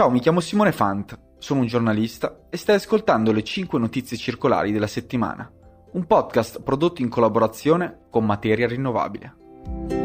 Ciao, mi chiamo Simone Fant, sono un giornalista e stai ascoltando le 5 notizie circolari della settimana, un podcast prodotto in collaborazione con Materia Rinnovabile.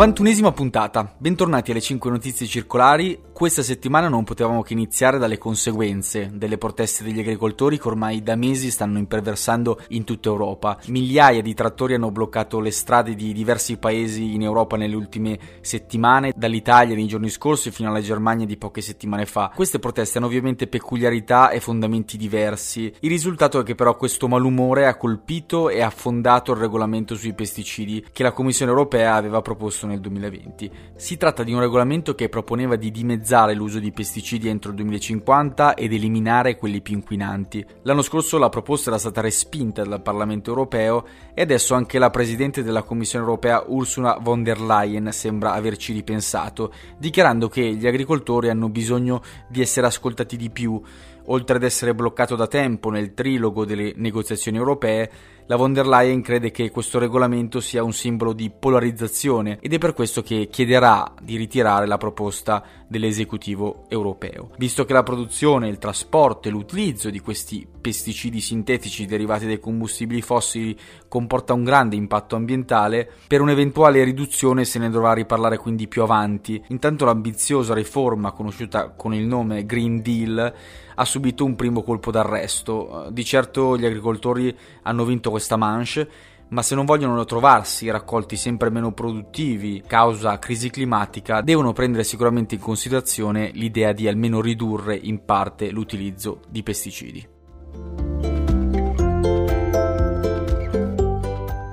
91esima puntata, bentornati alle 5 notizie circolari. Questa settimana non potevamo che iniziare dalle conseguenze delle proteste degli agricoltori che ormai da mesi stanno imperversando in tutta Europa. Migliaia di trattori hanno bloccato le strade di diversi paesi in Europa nelle ultime settimane, dall'Italia nei giorni scorsi fino alla Germania di poche settimane fa. Queste proteste hanno ovviamente peculiarità e fondamenti diversi. Il risultato è che però questo malumore ha colpito e affondato il regolamento sui pesticidi che la Commissione europea aveva proposto nel 2020. Si tratta di un regolamento che proponeva di dimezzare l'uso di pesticidi entro il 2050 ed eliminare quelli più inquinanti. L'anno scorso la proposta era stata respinta dal Parlamento europeo e adesso anche la Presidente della Commissione europea Ursula von der Leyen sembra averci ripensato, dichiarando che gli agricoltori hanno bisogno di essere ascoltati di più. Oltre ad essere bloccato da tempo nel trilogo delle negoziazioni europee, la von der Leyen crede che questo regolamento sia un simbolo di polarizzazione ed è per questo che chiederà di ritirare la proposta dell'esecutivo europeo. Visto che la produzione, il trasporto e l'utilizzo di questi pesticidi sintetici derivati dai combustibili fossili comporta un grande impatto ambientale, per un'eventuale riduzione se ne dovrà riparlare quindi più avanti. Intanto l'ambiziosa riforma conosciuta con il nome Green Deal ha subito un primo colpo d'arresto. Di certo gli agricoltori hanno vinto questa manche, ma se non vogliono trovarsi raccolti sempre meno produttivi causa crisi climatica, devono prendere sicuramente in considerazione l'idea di almeno ridurre in parte l'utilizzo di pesticidi.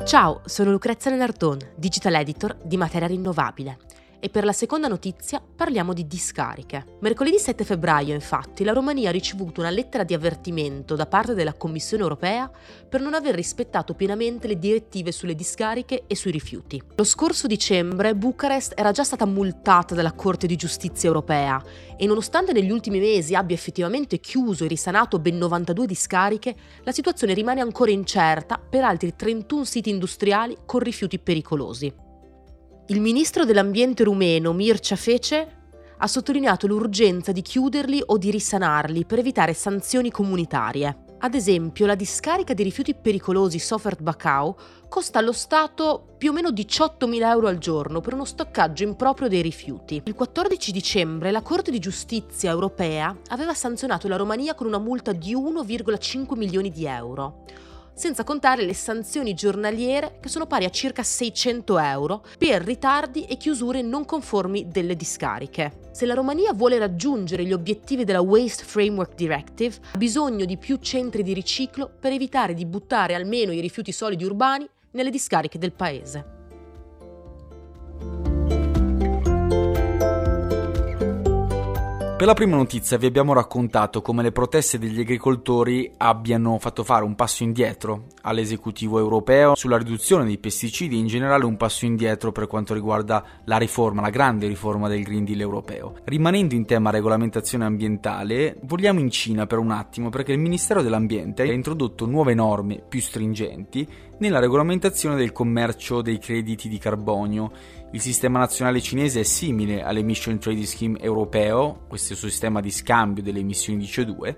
Ciao, sono Lucrezia Lenardon, digital editor di Materia Rinnovabile e per la seconda notizia parliamo di discariche. Mercoledì 7 febbraio, infatti, la Romania ha ricevuto una lettera di avvertimento da parte della Commissione europea per non aver rispettato pienamente le direttive sulle discariche e sui rifiuti. Lo scorso dicembre Bucarest era già stata multata dalla Corte di Giustizia europea e nonostante negli ultimi mesi abbia effettivamente chiuso e risanato ben 92 discariche, la situazione rimane ancora incerta per altri 31 siti industriali con rifiuti pericolosi. Il ministro dell'ambiente rumeno Mircea Fece ha sottolineato l'urgenza di chiuderli o di risanarli per evitare sanzioni comunitarie. Ad esempio, la discarica di rifiuti pericolosi Sofert Bacau costa allo Stato più o meno 18.000 euro al giorno per uno stoccaggio improprio dei rifiuti. Il 14 dicembre la Corte di Giustizia europea aveva sanzionato la Romania con una multa di 1,5 milioni di euro senza contare le sanzioni giornaliere che sono pari a circa 600 euro per ritardi e chiusure non conformi delle discariche. Se la Romania vuole raggiungere gli obiettivi della Waste Framework Directive, ha bisogno di più centri di riciclo per evitare di buttare almeno i rifiuti solidi urbani nelle discariche del paese. Per la prima notizia vi abbiamo raccontato come le proteste degli agricoltori abbiano fatto fare un passo indietro all'esecutivo europeo sulla riduzione dei pesticidi e in generale un passo indietro per quanto riguarda la riforma, la grande riforma del Green Deal europeo. Rimanendo in tema regolamentazione ambientale, vogliamo in Cina per un attimo perché il Ministero dell'Ambiente ha introdotto nuove norme più stringenti nella regolamentazione del commercio dei crediti di carbonio. Il sistema nazionale cinese è simile all'Emission Trading Scheme europeo, questo sistema di scambio delle emissioni di CO2,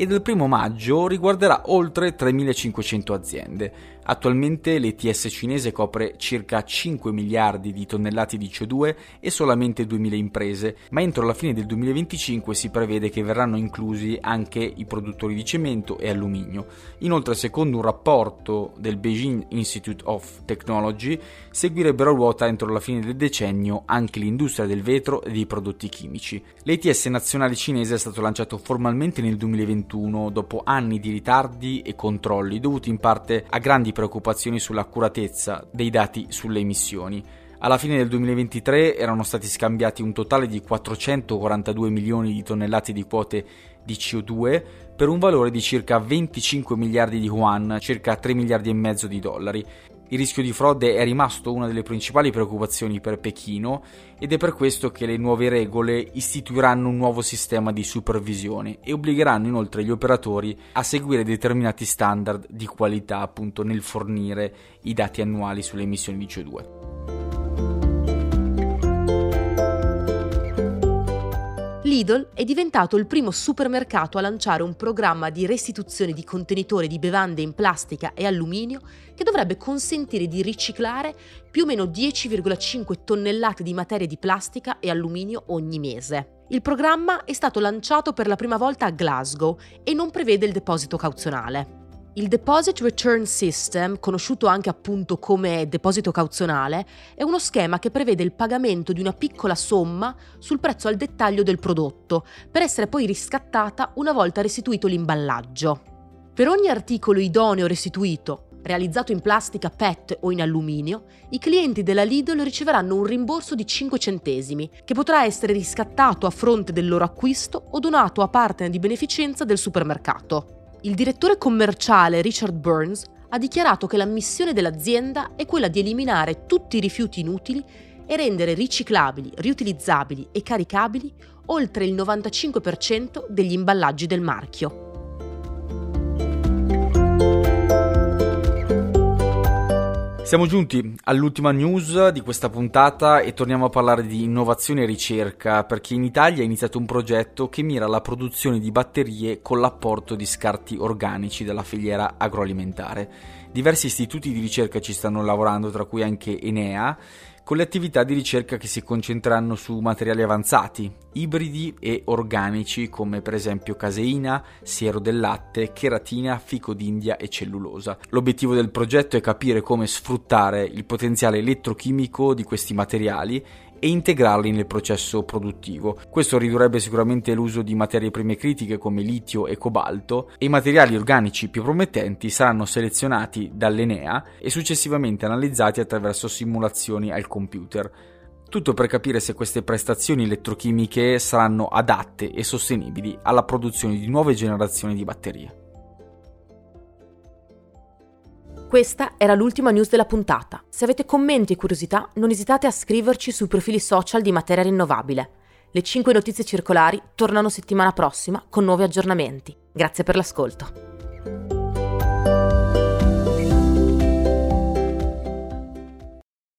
e dal 1 maggio riguarderà oltre 3.500 aziende. Attualmente l'ETS cinese copre circa 5 miliardi di tonnellate di CO2 e solamente 2.000 imprese, ma entro la fine del 2025 si prevede che verranno inclusi anche i produttori di cemento e alluminio. Inoltre, secondo un rapporto del Beijing Institute of Technology, seguirebbero ruota entro la fine del decennio anche l'industria del vetro e dei prodotti chimici. L'ETS nazionale cinese è stato lanciato formalmente nel 2021 dopo anni di ritardi e controlli dovuti in parte a grandi preoccupazioni sull'accuratezza dei dati sulle emissioni. Alla fine del 2023 erano stati scambiati un totale di 442 milioni di tonnellate di quote di CO2 per un valore di circa 25 miliardi di yuan, circa 3 miliardi e mezzo di dollari. Il rischio di frode è rimasto una delle principali preoccupazioni per Pechino ed è per questo che le nuove regole istituiranno un nuovo sistema di supervisione e obbligheranno inoltre gli operatori a seguire determinati standard di qualità appunto nel fornire i dati annuali sulle emissioni di CO2. Lidl è diventato il primo supermercato a lanciare un programma di restituzione di contenitori di bevande in plastica e alluminio che dovrebbe consentire di riciclare più o meno 10,5 tonnellate di materie di plastica e alluminio ogni mese. Il programma è stato lanciato per la prima volta a Glasgow e non prevede il deposito cauzionale. Il Deposit Return System, conosciuto anche appunto come deposito cauzionale, è uno schema che prevede il pagamento di una piccola somma sul prezzo al dettaglio del prodotto, per essere poi riscattata una volta restituito l'imballaggio. Per ogni articolo idoneo restituito, realizzato in plastica PET o in alluminio, i clienti della Lidl riceveranno un rimborso di 5 centesimi, che potrà essere riscattato a fronte del loro acquisto o donato a partner di beneficenza del supermercato. Il direttore commerciale Richard Burns ha dichiarato che la missione dell'azienda è quella di eliminare tutti i rifiuti inutili e rendere riciclabili, riutilizzabili e caricabili oltre il 95% degli imballaggi del marchio. Siamo giunti all'ultima news di questa puntata e torniamo a parlare di innovazione e ricerca perché in Italia è iniziato un progetto che mira alla produzione di batterie con l'apporto di scarti organici della filiera agroalimentare. Diversi istituti di ricerca ci stanno lavorando, tra cui anche Enea, con le attività di ricerca che si concentreranno su materiali avanzati, ibridi e organici come per esempio caseina, siero del latte, cheratina, fico d'India e cellulosa. L'obiettivo del progetto è capire come sfruttare il potenziale elettrochimico di questi materiali e integrarli nel processo produttivo. Questo ridurrebbe sicuramente l'uso di materie prime critiche come litio e cobalto e i materiali organici più promettenti saranno selezionati dall'Enea e successivamente analizzati attraverso simulazioni al computer. Tutto per capire se queste prestazioni elettrochimiche saranno adatte e sostenibili alla produzione di nuove generazioni di batterie. Questa era l'ultima news della puntata. Se avete commenti e curiosità, non esitate a scriverci sui profili social di Materia Rinnovabile. Le 5 notizie circolari tornano settimana prossima con nuovi aggiornamenti. Grazie per l'ascolto.